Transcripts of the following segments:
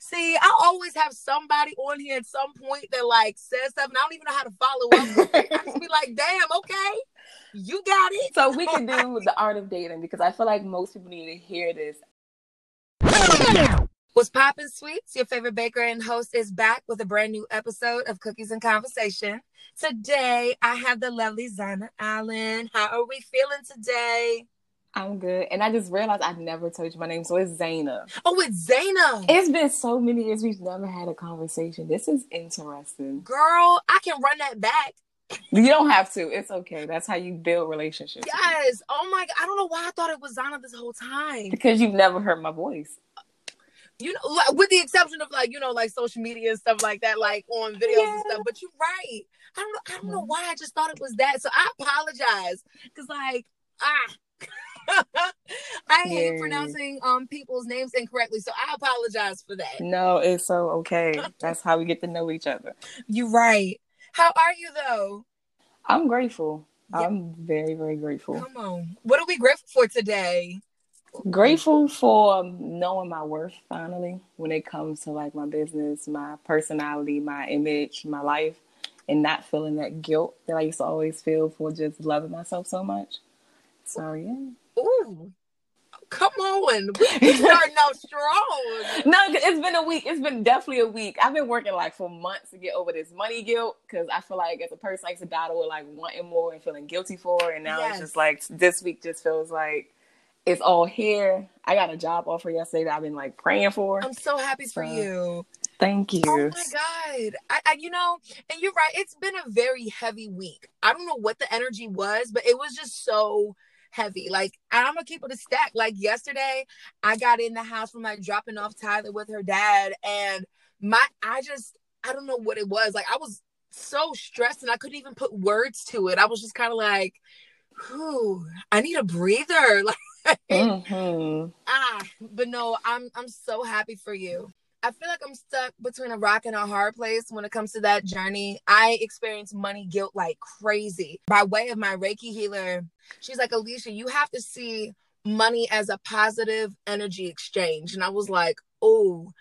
See, I always have somebody on here at some point that like says stuff, and I don't even know how to follow up. I just be like, "Damn, okay, you got it." So we can do the art of dating because I feel like most people need to hear this. What's poppin' sweets? Your favorite baker and host is back with a brand new episode of Cookies and Conversation. Today, I have the lovely Zana Allen. How are we feeling today? I'm good. And I just realized I never told you my name, so it's Zaina. Oh, it's Zaina. It's been so many years we've never had a conversation. This is interesting. Girl, I can run that back. You don't have to. It's okay. That's how you build relationships. Yes. Oh my god. I don't know why I thought it was Zana this whole time. Because you've never heard my voice. You know, like, with the exception of like, you know, like social media and stuff like that, like on videos yeah. and stuff. But you're right. I don't know. I don't know why I just thought it was that. So I apologize. Cause like, ah, I hate pronouncing um people's names incorrectly, so I apologize for that. No, it's so okay. That's how we get to know each other. You're right. How are you though? I'm grateful. Yep. I'm very, very grateful. Come on. What are we grateful for today? Grateful for knowing my worth finally when it comes to like my business, my personality, my image, my life, and not feeling that guilt that I used to always feel for just loving myself so much. So yeah. Ooh, come on. We starting out strong. No, it's been a week. It's been definitely a week. I've been working like for months to get over this money guilt because I feel like as a person I used to battle with like wanting more and feeling guilty for, it. and now yes. it's just like this week just feels like it's all here. I got a job offer yesterday that I've been like praying for. I'm so happy so, for you. Thank you. Oh my god! I, I, you know, and you're right. It's been a very heavy week. I don't know what the energy was, but it was just so heavy. Like I'm gonna keep it a stack. Like yesterday, I got in the house from like dropping off Tyler with her dad, and my I just I don't know what it was. Like I was so stressed and I couldn't even put words to it. I was just kind of like, whew, I need a breather. Like mm-hmm. ah, but no, I'm I'm so happy for you. I feel like I'm stuck between a rock and a hard place when it comes to that journey. I experience money guilt like crazy. By way of my Reiki healer, she's like, Alicia, you have to see money as a positive energy exchange. And I was like, oh,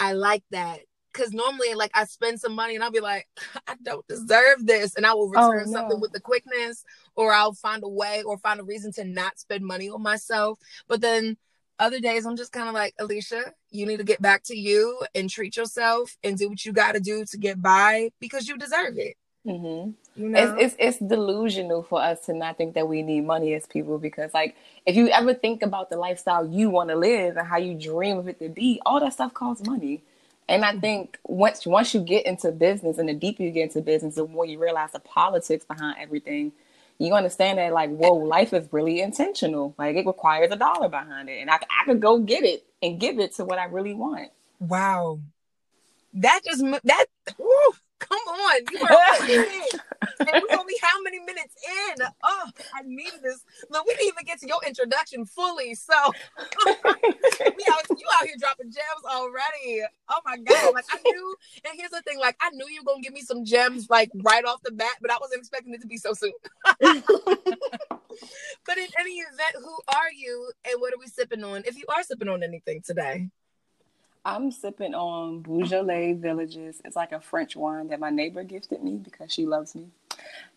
I like that. Cause normally, like, I spend some money and I'll be like, I don't deserve this. And I will oh, return oh, no. something with the quickness, or I'll find a way or find a reason to not spend money on myself. But then other days, I'm just kind of like, Alicia, you need to get back to you and treat yourself and do what you got to do to get by because you deserve it. Mm-hmm. You know? it's, it's, it's delusional for us to not think that we need money as people because, like, if you ever think about the lifestyle you want to live and how you dream of it to be, all that stuff costs money. And I think once once you get into business and the deeper you get into business, the more you realize the politics behind everything you understand that like whoa life is really intentional. Like it requires a dollar behind it. And i, I could go get it and give it to what i really want. Wow. That just that whew, come on you are and we're only how many minutes in? Oh i needed this. Look we didn't even get to your introduction fully so we out, you out here dropping gems already. Oh my god like i knew and here's the thing like i knew you were gonna give me some gems like right off the bat but i wasn't expecting it to be so soon. But in any event who are you and what are we sipping on? If you are sipping on anything today I'm sipping on Beaujolais Villages. It's like a French wine that my neighbor gifted me because she loves me.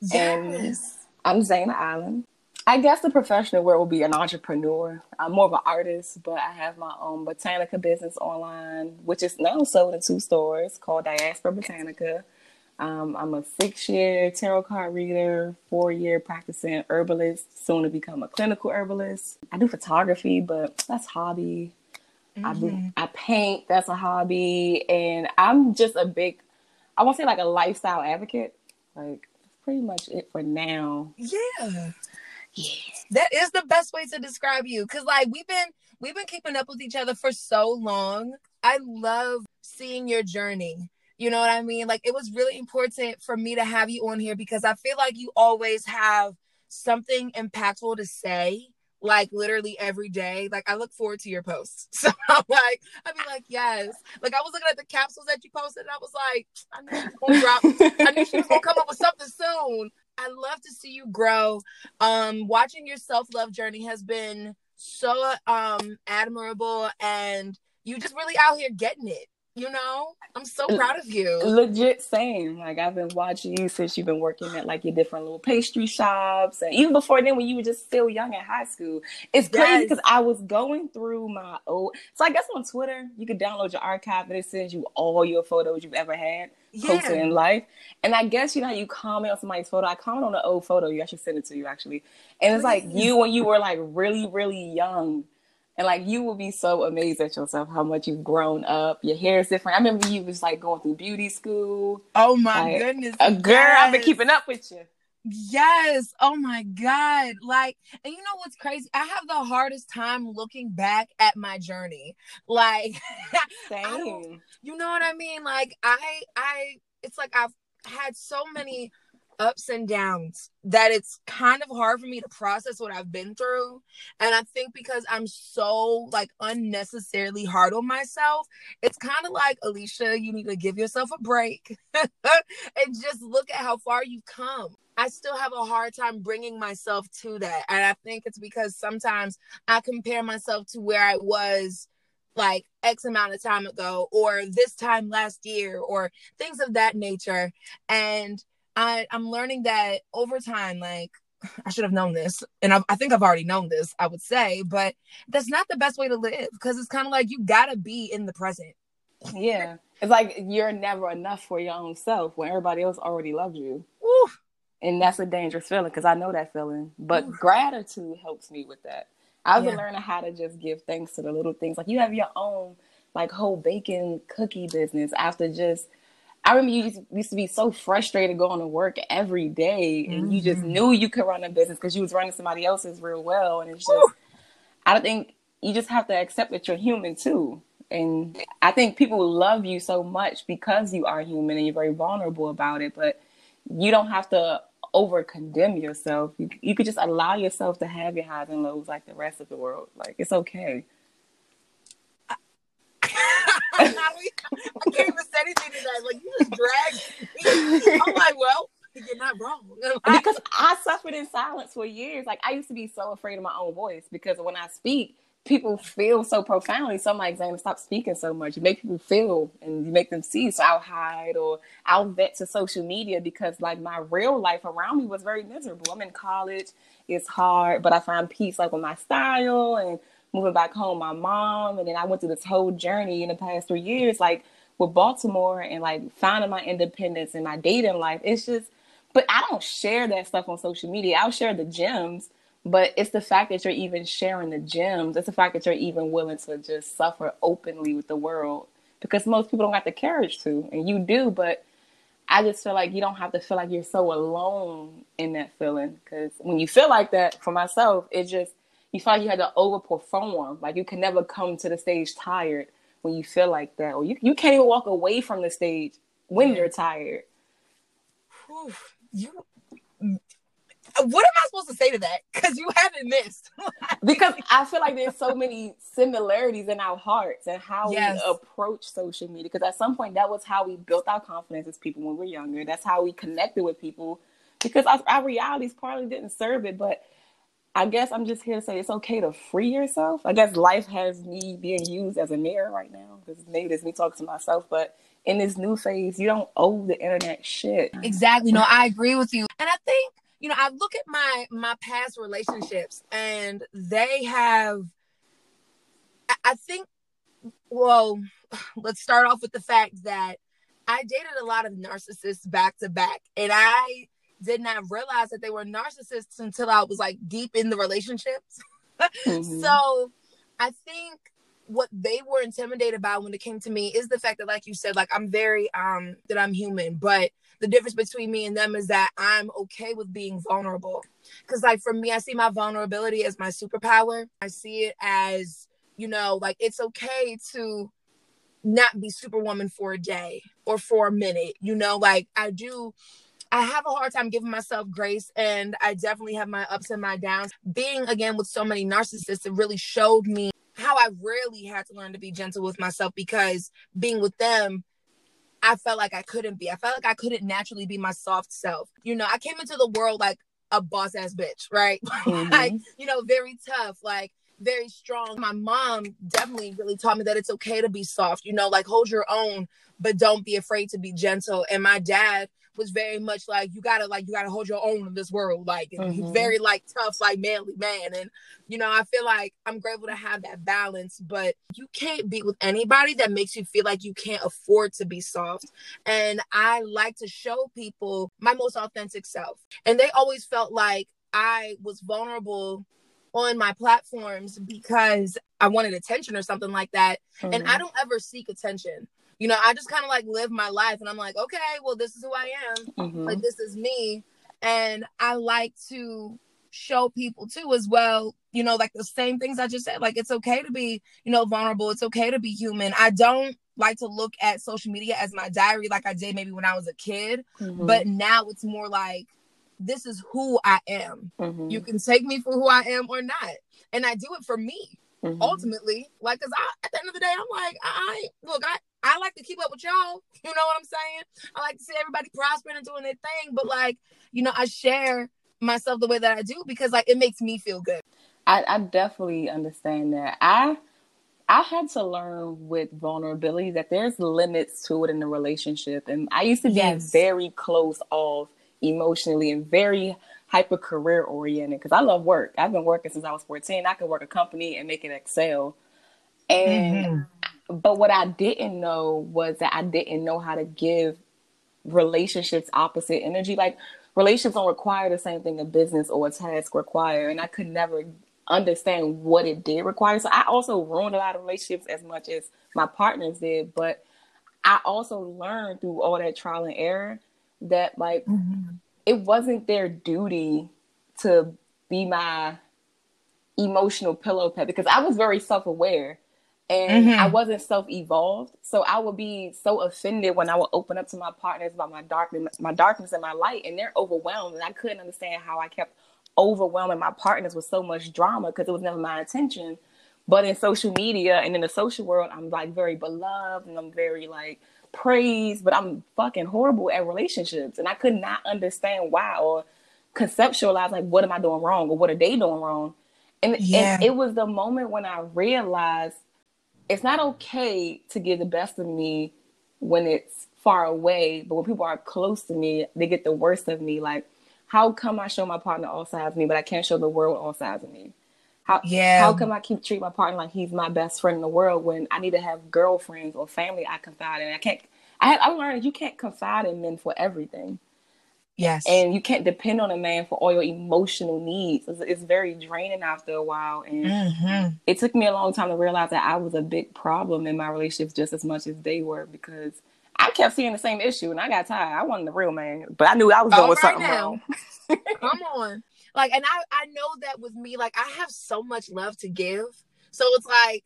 Yes. And I'm Zaina Allen. I guess the professional word will be an entrepreneur. I'm more of an artist, but I have my own Botanica business online, which is now sold in two stores called Diaspora Botanica. Um, I'm a six year tarot card reader, four year practicing herbalist, soon to become a clinical herbalist. I do photography, but that's hobby. Mm-hmm. I I paint. That's a hobby, and I'm just a big. I won't say like a lifestyle advocate. Like that's pretty much it for now. Yeah. Yeah. That is the best way to describe you cuz like we've been we've been keeping up with each other for so long. I love seeing your journey. You know what I mean? Like it was really important for me to have you on here because I feel like you always have something impactful to say like literally every day. Like I look forward to your posts. So I'm like, I'd be like, yes. Like I was looking at the capsules that you posted and I was like, I knew she was gonna drop. I knew she was gonna come up with something soon. I love to see you grow. Um, watching your self-love journey has been so um admirable and you just really out here getting it. You know? I'm so proud of you. legit same. Like i've been watching you since you've been working at like your different little pastry shops and even before then when you were just still young in high school. It's crazy because i was going through my old so i guess on twitter you could download your archive and it sends you all your photos you've ever had yeah. posted in life. And i guess you know you comment on somebody's photo? I comment on an old photo. You actually send it to you actually. And it's like you when you were like really really young and like you will be so amazed at yourself how much you've grown up. Your hair is different. I remember you was like going through beauty school. Oh my like, goodness. A girl, yes. I've been keeping up with you. Yes. Oh my God. Like, and you know what's crazy? I have the hardest time looking back at my journey. Like, same. You know what I mean? Like, I, I, it's like I've had so many ups and downs that it's kind of hard for me to process what I've been through. And I think because I'm so like unnecessarily hard on myself, it's kind of like, Alicia, you need to give yourself a break and just look at how far you've come. I still have a hard time bringing myself to that. And I think it's because sometimes I compare myself to where I was like X amount of time ago or this time last year or things of that nature. And I I'm learning that over time, like I should have known this, and I, I think I've already known this. I would say, but that's not the best way to live because it's kind of like you gotta be in the present. Yeah, it's like you're never enough for your own self when everybody else already loves you. Woo. And that's a dangerous feeling because I know that feeling. But gratitude helps me with that. I've yeah. been learning how to just give thanks to the little things. Like you have your own like whole baking cookie business after just I remember you used to be so frustrated going to work every day, and mm-hmm. you just mm-hmm. knew you could run a business because you was running somebody else's real well. And it's just, Woo! I don't think you just have to accept that you're human too. And I think people love you so much because you are human and you're very vulnerable about it. But you don't have to over condemn yourself. You, you could just allow yourself to have your highs and lows like the rest of the world. Like it's okay. I can't even say anything to that. Like you just dragged me. I'm like, well, you're not wrong. because I suffered in silence for years. Like I used to be so afraid of my own voice because when I speak, people feel so profoundly. So I'm like, Zana, stop speaking so much. You make people feel and you make them see. So I'll hide or I'll vet to social media because like my real life around me was very miserable. I'm in college. It's hard, but I find peace like with my style and moving back home, my mom, and then I went through this whole journey in the past three years, like with Baltimore and like finding my independence and my dating life. It's just, but I don't share that stuff on social media. I'll share the gems, but it's the fact that you're even sharing the gems. It's the fact that you're even willing to just suffer openly with the world because most people don't have the courage to, and you do, but. I just feel like you don't have to feel like you're so alone in that feeling because when you feel like that for myself, it just you feel like you had to overperform. Like you can never come to the stage tired when you feel like that, or you you can't even walk away from the stage when you're tired. Whew. You, what am I supposed to say to that? Because you haven't missed. because I feel like there's so many similarities in our hearts and how yes. we approach social media. Because at some point, that was how we built our confidence as people when we were younger. That's how we connected with people. Because our, our realities probably didn't serve it, but I guess I'm just here to say it's okay to free yourself. I guess life has me being used as a mirror right now because maybe it's me talking to myself, but in this new phase, you don't owe the internet shit. Exactly. No, I agree with you. And I think, you know, I look at my my past relationships and they have I think well, let's start off with the fact that I dated a lot of narcissists back to back and I did not realize that they were narcissists until I was like deep in the relationships. mm-hmm. So I think what they were intimidated by when it came to me is the fact that, like you said, like I'm very um that I'm human, but the difference between me and them is that I'm okay with being vulnerable. Cause like for me, I see my vulnerability as my superpower. I see it as, you know, like it's okay to not be superwoman for a day or for a minute. You know, like I do I have a hard time giving myself grace, and I definitely have my ups and my downs. Being again with so many narcissists, it really showed me how I really had to learn to be gentle with myself because being with them, I felt like I couldn't be. I felt like I couldn't naturally be my soft self. You know, I came into the world like a boss ass bitch, right? Mm-hmm. like, you know, very tough. Like, very strong. My mom definitely really taught me that it's okay to be soft, you know, like hold your own, but don't be afraid to be gentle. And my dad was very much like you gotta like you gotta hold your own in this world like mm-hmm. he's very like tough like manly man and you know i feel like i'm grateful to have that balance but you can't be with anybody that makes you feel like you can't afford to be soft and i like to show people my most authentic self and they always felt like i was vulnerable on my platforms because I wanted attention or something like that. Mm-hmm. And I mm-hmm. don't ever seek attention. You know, I just kind of like live my life and I'm like, okay, well, this is who I am. Mm-hmm. Like, this is me. And I like to show people too, as well, you know, like the same things I just said. Like, it's okay to be, you know, vulnerable. It's okay to be human. I don't like to look at social media as my diary like I did maybe when I was a kid. Mm-hmm. But now it's more like, this is who I am. Mm-hmm. You can take me for who I am or not. And I do it for me. Mm-hmm. Ultimately, like, cause I at the end of the day, I'm like, I look, I I like to keep up with y'all. You know what I'm saying? I like to see everybody prospering and doing their thing, but like, you know, I share myself the way that I do because like it makes me feel good. I, I definitely understand that. I I had to learn with vulnerability that there's limits to it in the relationship, and I used to be yes. very close off emotionally and very hyper career oriented because I love work. I've been working since I was 14. I can work a company and make it excel. And mm-hmm. But what I didn't know was that I didn't know how to give relationships opposite energy. Like relationships don't require the same thing a business or a task require. And I could never understand what it did require. So I also ruined a lot of relationships as much as my partners did. But I also learned through all that trial and error that like mm-hmm. it wasn't their duty to be my emotional pillow pet because I was very self aware and mm-hmm. I wasn't self evolved. So I would be so offended when I would open up to my partners about my darkness, my darkness and my light, and they're overwhelmed, and I couldn't understand how I kept overwhelming my partners with so much drama because it was never my intention. But in social media and in the social world, I'm like very beloved and I'm very like praised, but I'm fucking horrible at relationships. And I could not understand why or conceptualize like what am I doing wrong or what are they doing wrong. And, yeah. and it was the moment when I realized it's not okay to give the best of me when it's far away, but when people are close to me, they get the worst of me. Like, how come I show my partner all sides of me, but I can't show the world all sides of me? How yeah. how come I keep treat my partner like he's my best friend in the world when I need to have girlfriends or family I confide in? I can't. I I learned you can't confide in men for everything. Yes, and you can't depend on a man for all your emotional needs. It's, it's very draining after a while, and mm-hmm. it took me a long time to realize that I was a big problem in my relationships just as much as they were because I kept seeing the same issue, and I got tired. I wasn't the real man, but I knew I was doing right something now. wrong. Come on like and i i know that with me like i have so much love to give so it's like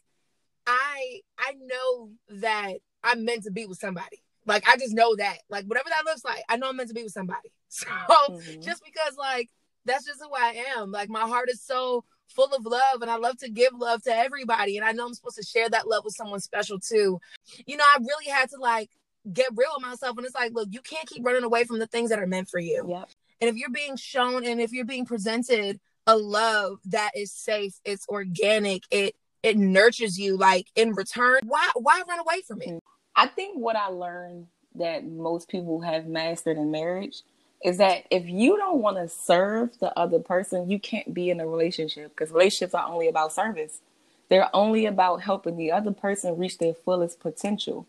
i i know that i'm meant to be with somebody like i just know that like whatever that looks like i know i'm meant to be with somebody so mm-hmm. just because like that's just who i am like my heart is so full of love and I love to give love to everybody. And I know I'm supposed to share that love with someone special too. You know, I really had to like get real with myself. And it's like, look, you can't keep running away from the things that are meant for you. Yep. And if you're being shown and if you're being presented a love that is safe, it's organic, it it nurtures you like in return, why why run away from it? I think what I learned that most people have mastered in marriage is that if you don't want to serve the other person, you can't be in a relationship because relationships are only about service. They're only about helping the other person reach their fullest potential.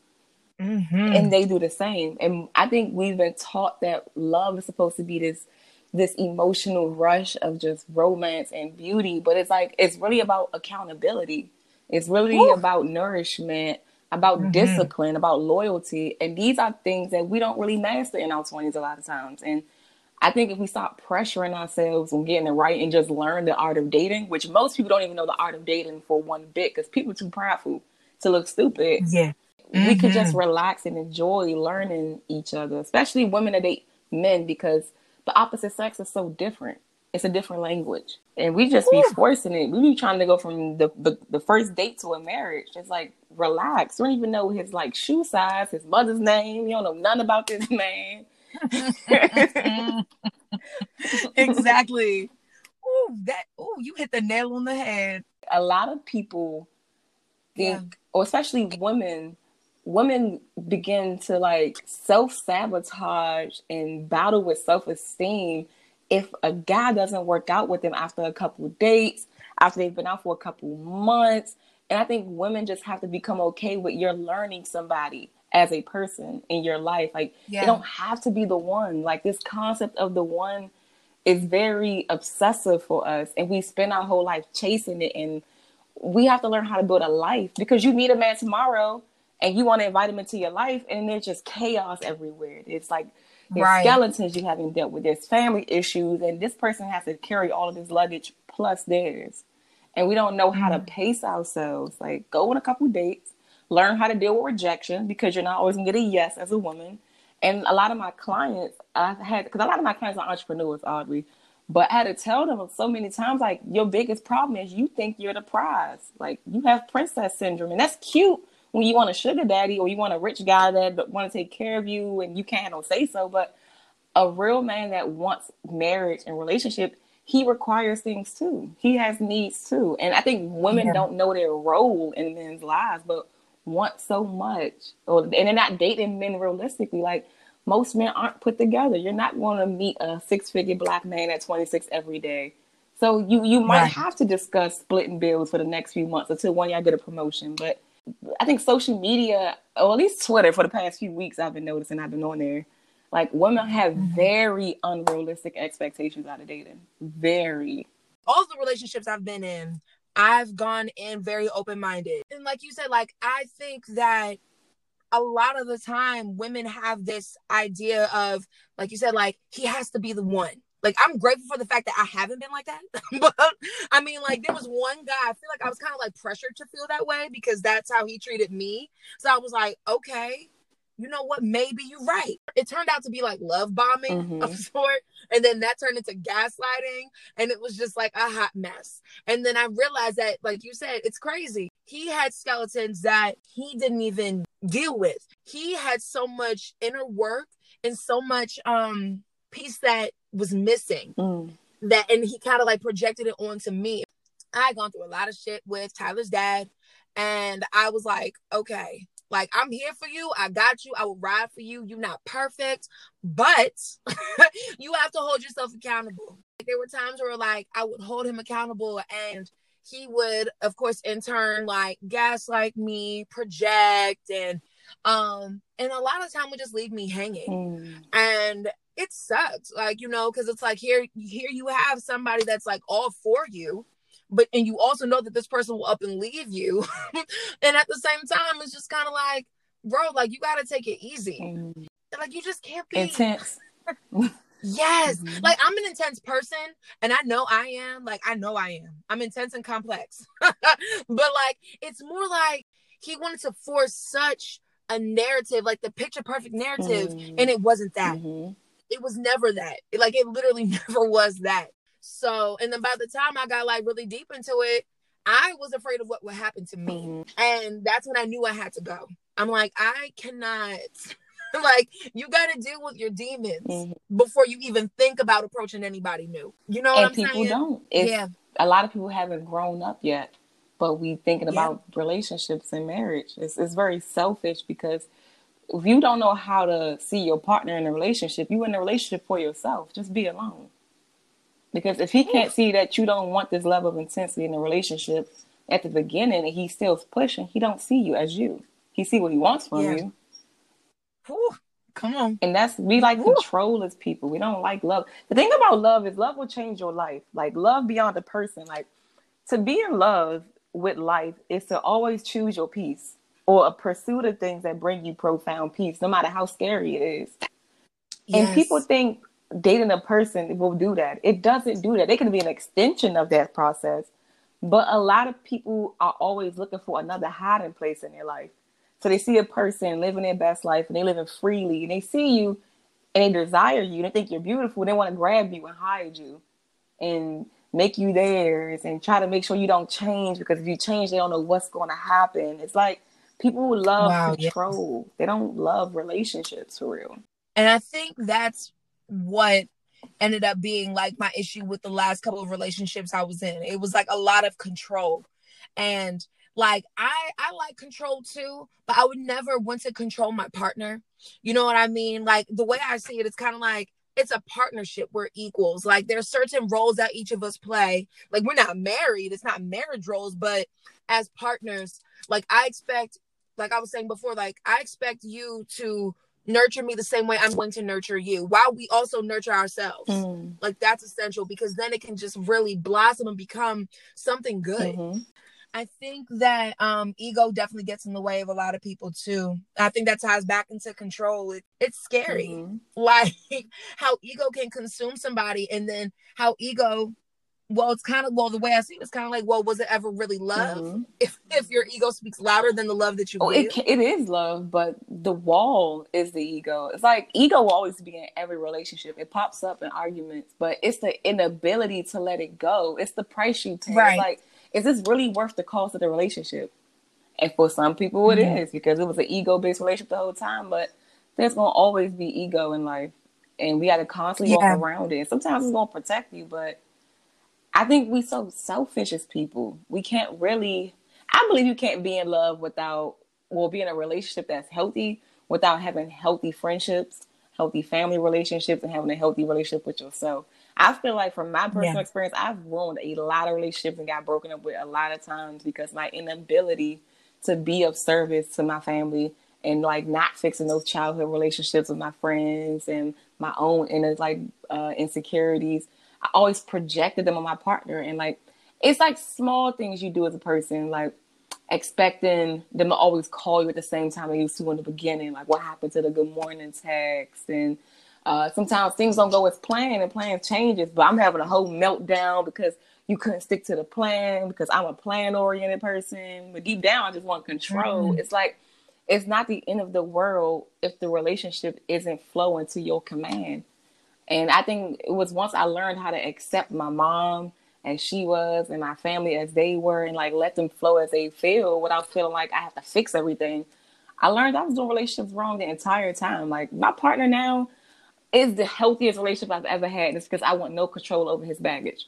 Mm-hmm. And they do the same. And I think we've been taught that love is supposed to be this this emotional rush of just romance and beauty, but it's like it's really about accountability. It's really Ooh. about nourishment, about mm-hmm. discipline, about loyalty. And these are things that we don't really master in our 20s a lot of times. And I think if we stop pressuring ourselves on getting it right and just learn the art of dating, which most people don't even know the art of dating for one bit because people are too prideful to look stupid. Yeah. Mm-hmm. We could just mm-hmm. relax and enjoy learning each other, especially women that date men because the opposite sex is so different. It's a different language. And we just be forcing it. We be trying to go from the, the, the first date to a marriage. It's like relax. You don't even know his like shoe size, his mother's name. You don't know nothing about this man. exactly. Ooh, that ooh, you hit the nail on the head. A lot of people think, yeah. or especially women, women begin to like self sabotage and battle with self esteem if a guy doesn't work out with them after a couple dates, after they've been out for a couple months. And I think women just have to become okay with you're learning somebody as a person in your life. Like yeah. they don't have to be the one. Like this concept of the one is very obsessive for us and we spend our whole life chasing it and we have to learn how to build a life because you meet a man tomorrow and you want to invite him into your life and there's just chaos everywhere. It's like there's right. skeletons you haven't dealt with. There's family issues, and this person has to carry all of his luggage plus theirs. And we don't know how mm-hmm. to pace ourselves. Like, go on a couple dates, learn how to deal with rejection because you're not always gonna get a yes as a woman. And a lot of my clients, I had because a lot of my clients are entrepreneurs, Audrey. But I had to tell them so many times, like, your biggest problem is you think you're the prize. Like, you have princess syndrome, and that's cute when you want a sugar daddy or you want a rich guy that want to take care of you and you can't don't say so. But a real man that wants marriage and relationship, he requires things too. He has needs too. And I think women yeah. don't know their role in men's lives, but want so much. Or and they're not dating men realistically. Like most men aren't put together. You're not going to meet a six figure black man at 26 every day. So you you might right. have to discuss splitting bills for the next few months until one y'all get a promotion. But I think social media, or at least Twitter, for the past few weeks, I've been noticing. I've been on there. Like women have mm-hmm. very unrealistic expectations out of dating. Very. All the relationships I've been in, I've gone in very open minded. And like you said, like I think that a lot of the time women have this idea of, like you said, like he has to be the one. Like I'm grateful for the fact that I haven't been like that. but I mean, like there was one guy, I feel like I was kind of like pressured to feel that way because that's how he treated me. So I was like, okay, you know what? Maybe you're right. It turned out to be like love bombing mm-hmm. of sort. And then that turned into gaslighting. And it was just like a hot mess. And then I realized that, like you said, it's crazy. He had skeletons that he didn't even deal with. He had so much inner work and so much um piece that was missing. Mm. That and he kind of like projected it onto me. I had gone through a lot of shit with Tyler's dad, and I was like, okay, like I'm here for you. I got you. I will ride for you. You're not perfect, but you have to hold yourself accountable. Like, there were times where like I would hold him accountable and he would of course in turn like gaslight me, project and um and a lot of time would just leave me hanging. Mm. And it sucks like you know because it's like here here you have somebody that's like all for you but and you also know that this person will up and leave you. And at the same time it's just kind of like bro like you got to take it easy. Mm-hmm. like you just can't be intense. Yes. Mm-hmm. like i'm an intense person and i know i am like i know i am. I'm intense and complex. But like it's more like he wanted to force such a narrative like the picture perfect narrative mm-hmm. and it wasn't that. Mm-hmm it was never that. Like it literally never was that. So, and then by the time I got like really deep into it, I was afraid of what would happen to me. Mm-hmm. And that's when I knew I had to go. I'm like, I cannot like you got to deal with your demons mm-hmm. before you even think about approaching anybody new. You know what and people saying? don't. It's, yeah. A lot of people haven't grown up yet, but we thinking about yeah. relationships and marriage. It's, it's very selfish because if you don't know how to see your partner in a relationship, you in a relationship for yourself. Just be alone. Because if he can't see that you don't want this level of intensity in a relationship at the beginning and he still pushing, he don't see you as you. He see what he wants from yeah. you. Ooh, come on. And that's we like Ooh. control as people. We don't like love. The thing about love is love will change your life. Like love beyond a person. Like to be in love with life is to always choose your peace or a pursuit of things that bring you profound peace, no matter how scary it is. Yes. And people think dating a person will do that. It doesn't do that. It can be an extension of that process. But a lot of people are always looking for another hiding place in their life. So they see a person living their best life and they living freely and they see you and they desire you and they think you're beautiful. They want to grab you and hide you and make you theirs and try to make sure you don't change because if you change, they don't know what's going to happen. It's like People love wow, control. They don't love relationships for real. And I think that's what ended up being like my issue with the last couple of relationships I was in. It was like a lot of control. And like I I like control too, but I would never want to control my partner. You know what I mean? Like the way I see it, it's kind of like it's a partnership. We're equals. Like there's certain roles that each of us play. Like we're not married. It's not marriage roles, but as partners, like I expect, like I was saying before, like I expect you to nurture me the same way I'm going to nurture you while we also nurture ourselves. Mm. Like that's essential because then it can just really blossom and become something good. Mm-hmm. I think that um, ego definitely gets in the way of a lot of people too. I think that ties back into control. It, it's scary, mm-hmm. like how ego can consume somebody, and then how ego. Well, it's kind of well the way I see it, it's kind of like, well, was it ever really love? Mm-hmm. If if your ego speaks louder than the love that you, oh, it it is love, but the wall is the ego. It's like ego will always be in every relationship. It pops up in arguments, but it's the inability to let it go. It's the price you pay. Right. Like is this really worth the cost of the relationship? And for some people, it mm-hmm. is because it was an ego based relationship the whole time. But there's gonna always be ego in life, and we got to constantly yeah. walk around it. Sometimes it's gonna protect you, but I think we so selfish as people. We can't really. I believe you can't be in love without, well, be in a relationship that's healthy without having healthy friendships, healthy family relationships, and having a healthy relationship with yourself. I feel like from my personal yeah. experience, I've ruined a lot of relationships and got broken up with a lot of times because my inability to be of service to my family and like not fixing those childhood relationships with my friends and my own inner like uh, insecurities. I always projected them on my partner and like it's like small things you do as a person, like expecting them to always call you at the same time they used to in the beginning. Like what happened to the good morning text and uh, sometimes things don't go as planned and plans changes, but I'm having a whole meltdown because you couldn't stick to the plan because I'm a plan oriented person. But deep down, I just want control. Mm-hmm. It's like it's not the end of the world if the relationship isn't flowing to your command. And I think it was once I learned how to accept my mom as she was and my family as they were and like let them flow as they feel without feeling like I have to fix everything. I learned I was doing relationships wrong the entire time. Like my partner now, is the healthiest relationship I've ever had. And it's because I want no control over his baggage.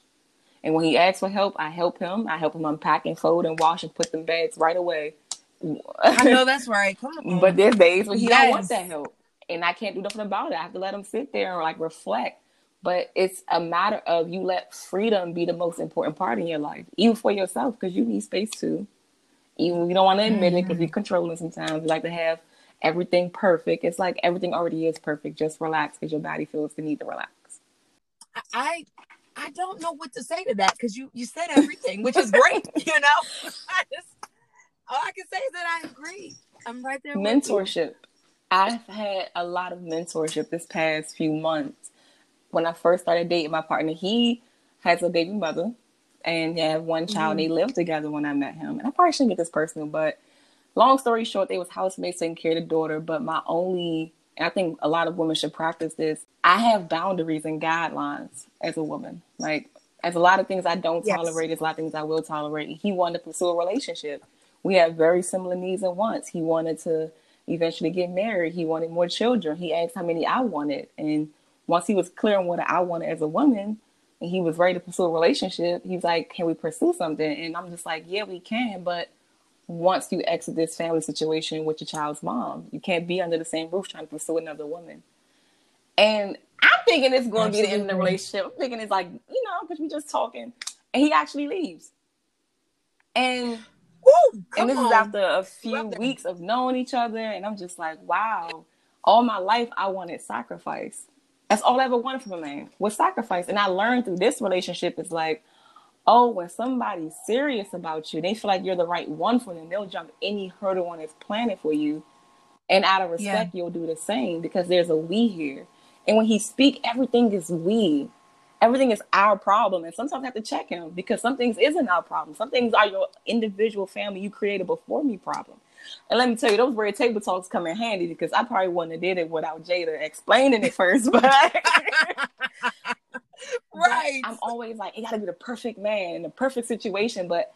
And when he asks for help, I help him. I help him unpack and fold and wash and put them bags right away. I know that's right. Come on. But there's days when he yes. don't want that help. And I can't do nothing about it. I have to let them sit there and like reflect. But it's a matter of you let freedom be the most important part in your life, even for yourself, because you need space too. Even you don't want to admit mm-hmm. it because you're controlling sometimes. You like to have everything perfect. It's like everything already is perfect. Just relax because your body feels the need to relax. I I don't know what to say to that because you you said everything, which is great. You know, I just all I can say is that I agree. I'm right there. Mentorship. I've had a lot of mentorship this past few months. When I first started dating my partner, he has a baby mother and they have one child. Mm-hmm. They lived together when I met him. And I probably shouldn't get this personal, but long story short, they was housemates taking care of the daughter. But my only, I think a lot of women should practice this. I have boundaries and guidelines as a woman. Like, as a lot of things I don't yes. tolerate, there's a lot of things I will tolerate. He wanted to pursue a relationship. We had very similar needs and wants. He wanted to eventually get married. He wanted more children. He asked how many I wanted. And once he was clear on what I wanted as a woman, and he was ready to pursue a relationship, he was like, Can we pursue something? And I'm just like, Yeah, we can, but once you exit this family situation with your child's mom. You can't be under the same roof trying to pursue another woman. And I'm thinking it's going to be the end of the relationship. I'm thinking it's like, you know, because we just talking. And he actually leaves. And Woo, and this on. is after a few weeks of knowing each other. And I'm just like, wow, all my life I wanted sacrifice. That's all I ever wanted from a man was sacrifice. And I learned through this relationship is like, oh, when somebody's serious about you, they feel like you're the right one for them. They'll jump any hurdle on this planet for you. And out of respect, yeah. you'll do the same because there's a we here. And when he speak, everything is we. Everything is our problem. And sometimes I have to check him because some things isn't our problem. Some things are your individual family you created before me problem. And let me tell you, those red table talks come in handy because I probably wouldn't have did it without Jada explaining it first. But right. I'm always like, it got to be the perfect man, in the perfect situation. But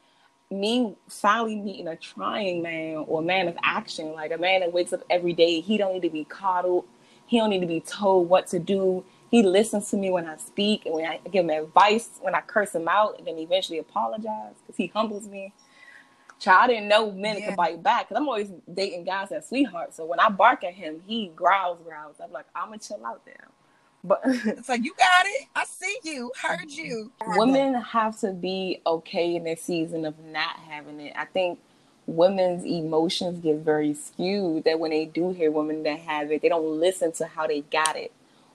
me finally meeting a trying man or a man of action, like a man that wakes up every day, he don't need to be coddled. He don't need to be told what to do. He listens to me when I speak and when I give him advice, when I curse him out, and then eventually apologize because he humbles me. Child, I didn't know men yeah. could bite back because I'm always dating guys that sweetheart. So when I bark at him, he growls, growls. I'm like, I'm gonna chill out there. But it's like you got it. I see you, heard you. Women have to be okay in their season of not having it. I think women's emotions get very skewed that when they do hear women that have it, they don't listen to how they got it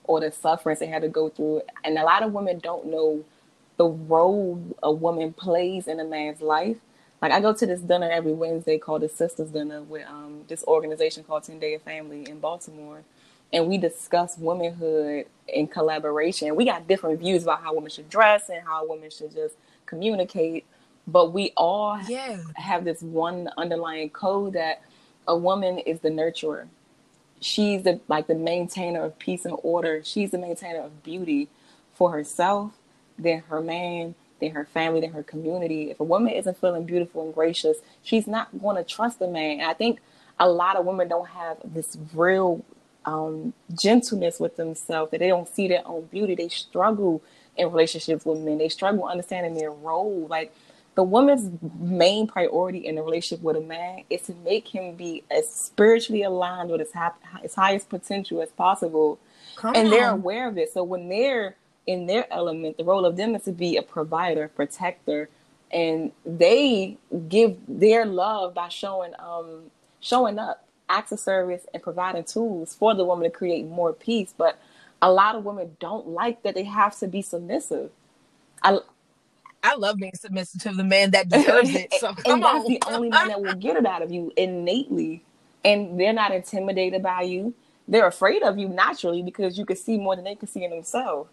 or the sufferings they had to go through. And a lot of women don't know the role a woman plays in a man's life. Like I go to this dinner every Wednesday called the Sisters Dinner with um, this organization called Ten Day of Family in Baltimore and we discuss womanhood in collaboration. We got different views about how women should dress and how women should just communicate, but we all yeah. have this one underlying code that a woman is the nurturer. She's the like the maintainer of peace and order. She's the maintainer of beauty for herself, then her man, then her family, then her community. If a woman isn't feeling beautiful and gracious, she's not going to trust a man. And I think a lot of women don't have this real um, gentleness with themselves, that they don't see their own beauty. They struggle in relationships with men. They struggle understanding their role. Like the woman's main priority in a relationship with a man is to make him be as spiritually aligned with his, his highest potential as possible. Come and on. they're aware of it. So when they're in their element, the role of them is to be a provider, protector, and they give their love by showing um showing up acts of service and providing tools for the woman to create more peace. But a lot of women don't like that they have to be submissive. I I love being submissive to the man that deserves it. So and, and that's on. the only man that will get it out of you innately. And they're not intimidated by you. They're afraid of you naturally because you can see more than they can see in themselves.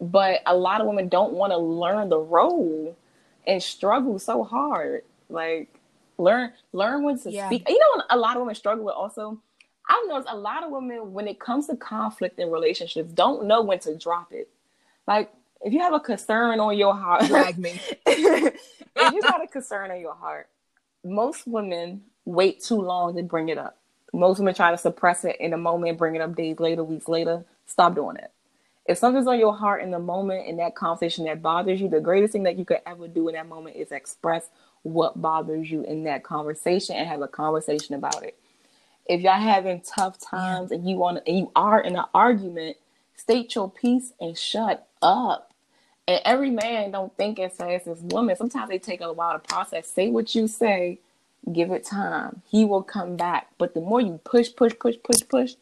But a lot of women don't want to learn the role and struggle so hard. Like learn learn when to yeah. speak. You know, a lot of women struggle with also. I've noticed a lot of women when it comes to conflict in relationships don't know when to drop it. Like if you have a concern on your heart, drag me. if you got a concern on your heart, most women wait too long to bring it up. Most women try to suppress it in the moment, bring it up days later, weeks later. Stop doing it. If something's on your heart in the moment in that conversation that bothers you, the greatest thing that you could ever do in that moment is express what bothers you in that conversation and have a conversation about it. If y'all having tough times and you want and you are in an argument, state your piece and shut up. And every man don't think as fast as women. Sometimes they take a while to process. Say what you say, give it time. He will come back. But the more you push, push, push, push, push,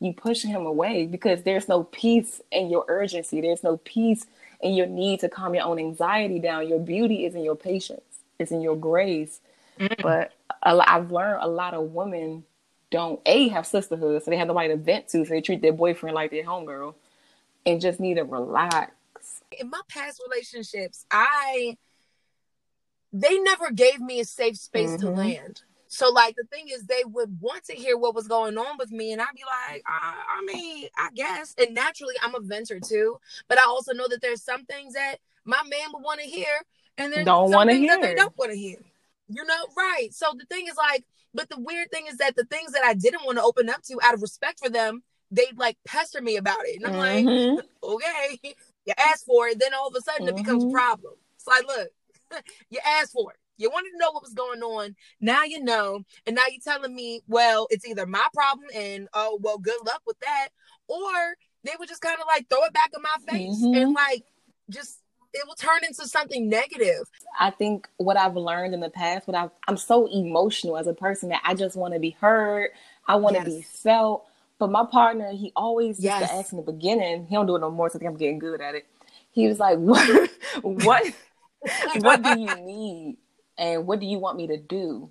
you push him away because there's no peace in your urgency. There's no peace in your need to calm your own anxiety down. Your beauty is in your patience it's in your grace. Mm-hmm. But I've learned a lot of women don't a have sisterhood, so they have nobody to vent to, so they treat their boyfriend like their homegirl, and just need to relax. In my past relationships, I they never gave me a safe space mm-hmm. to land. So like the thing is, they would want to hear what was going on with me, and I'd be like, I, I mean, I guess. And naturally, I'm a venter too, but I also know that there's some things that my man would want to hear and then don't want to hear. That they don't want to hear. You know, right? So the thing is like, but the weird thing is that the things that I didn't want to open up to out of respect for them, they'd like pester me about it, and I'm mm-hmm. like, okay, you asked for it, then all of a sudden mm-hmm. it becomes a mm-hmm. problem. It's like, look, you asked for it. You wanted to know what was going on. Now you know. And now you're telling me, well, it's either my problem and oh, well, good luck with that. Or they would just kind of like throw it back in my face mm-hmm. and like just it will turn into something negative. I think what I've learned in the past, what i am so emotional as a person that I just want to be heard. I want to yes. be felt. But my partner, he always yes. used to ask in the beginning. He don't do it no more. So I think I'm getting good at it. He was like, "What? what? what do you need? And what do you want me to do?"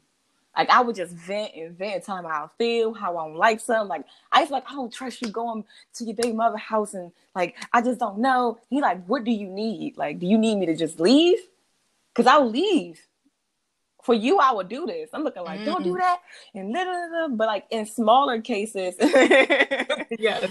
Like I would just vent and vent tell him how I feel, how I don't like something. Like I was like, I don't trust you going to your baby mother house and like I just don't know. He like, what do you need? Like, do you need me to just leave? Cause I'll leave. For you, I would do this. I'm looking like, mm don't do that. And little, but like in smaller cases, yes,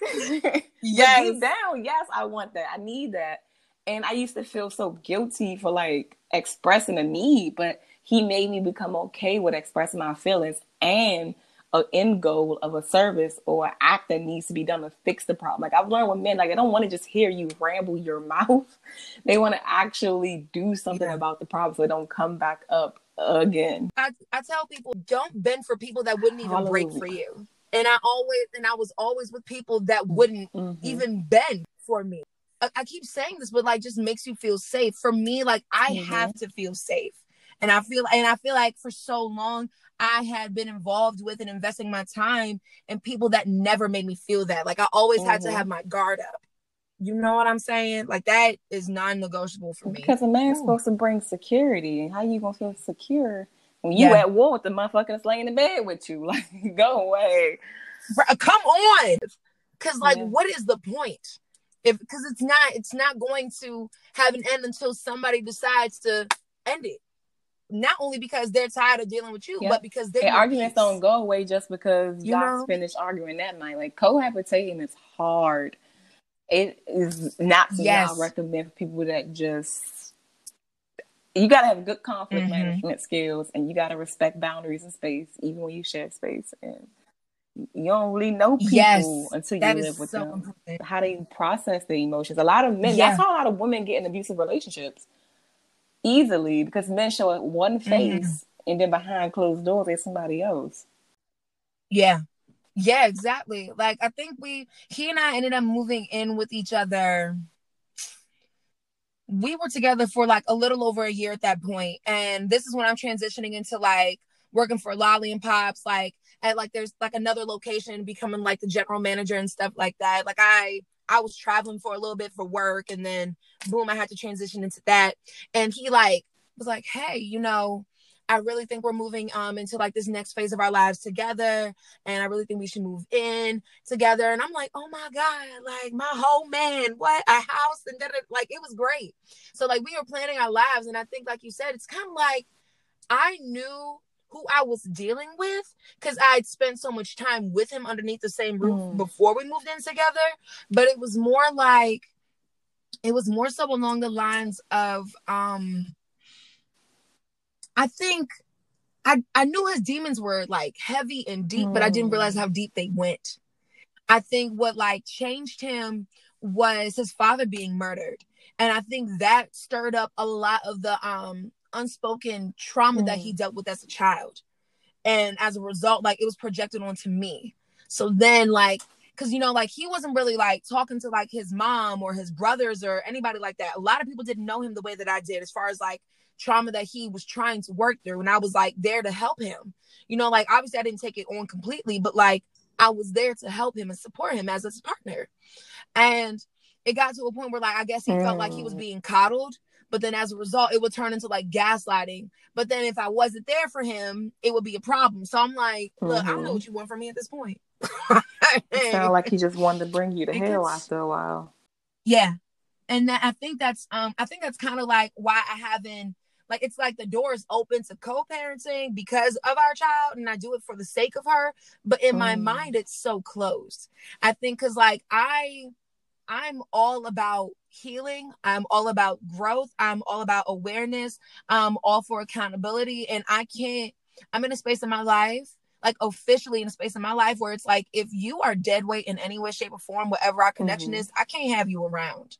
yes, down, yes, I want that. I need that. And I used to feel so guilty for like expressing a need, but he made me become okay with expressing my feelings and an end goal of a service or an act that needs to be done to fix the problem. Like I've learned with men, like they don't want to just hear you ramble your mouth. They want to actually do something yeah. about the problem so they don't come back up again. I, I tell people don't bend for people that wouldn't even Hallelujah. break for you. And I always and I was always with people that wouldn't mm-hmm. even bend for me. I, I, keep saying this, but like just makes you feel safe. For me, like I mm-hmm. have to feel safe. And I feel and I feel like for so long I had been involved with and investing my time in people that never made me feel that. Like I always mm-hmm. had to mm-hmm. have my guard up. You know what I'm saying? Like that is non-negotiable for me. Because a man's Ooh. supposed to bring security. How you gonna feel secure when you yeah. at war with the motherfucker that's laying in bed with you? Like, go away. Come on. Cause like, yeah. what is the point? If because it's not, it's not going to have an end until somebody decides to end it not only because they're tired of dealing with you, yep. but because their arguments peace. don't go away just because you all finished arguing that night. Like cohabitating is hard. It is not something yes. I recommend for people that just you gotta have good conflict mm-hmm. management skills and you gotta respect boundaries and space, even when you share space. And you don't really know people yes, until you live with so them. Important. How they process their emotions. A lot of men, yeah. that's how a lot of women get in abusive relationships easily because men show it one mm-hmm. face mm-hmm. and then behind closed doors there's somebody else. Yeah. Yeah, exactly. Like I think we he and I ended up moving in with each other. We were together for like a little over a year at that point, and this is when I'm transitioning into like working for Lolli and Pops, like at like there's like another location, becoming like the general manager and stuff like that. Like I I was traveling for a little bit for work and then boom, I had to transition into that. And he like was like, Hey, you know, I really think we're moving um into like this next phase of our lives together. And I really think we should move in together. And I'm like, oh my God, like my whole man, what a house and then like it was great. So like we were planning our lives. And I think like you said, it's kind of like I knew who I was dealing with because I'd spent so much time with him underneath the same roof mm. before we moved in together. But it was more like it was more so along the lines of um I think I I knew his demons were like heavy and deep, mm. but I didn't realize how deep they went. I think what like changed him was his father being murdered. And I think that stirred up a lot of the um unspoken trauma mm. that he mm. dealt with as a child. And as a result, like it was projected onto me. So then, like, because you know, like he wasn't really like talking to like his mom or his brothers or anybody like that. A lot of people didn't know him the way that I did, as far as like trauma that he was trying to work through. And I was like there to help him. You know, like obviously I didn't take it on completely, but like I was there to help him and support him as his partner. And it got to a point where like I guess he mm. felt like he was mm. being coddled but then as a result, it would turn into like gaslighting. But then if I wasn't there for him, it would be a problem. So I'm like, look, mm-hmm. I don't know mm-hmm. what you want from me at this point. it sounded like he just wanted to bring you to hell after a while. Yeah. And that, I think that's um I think that's kind of like why I haven't like it's like the door is open to co-parenting because of our child and I do it for the sake of her, but in mm. my mind it's so closed. I think cuz like I I'm all about healing. I'm all about growth. I'm all about awareness. I'm all for accountability. And I can't, I'm in a space in my life, like officially in a space in my life where it's like, if you are dead weight in any way, shape, or form, whatever our connection mm-hmm. is, I can't have you around.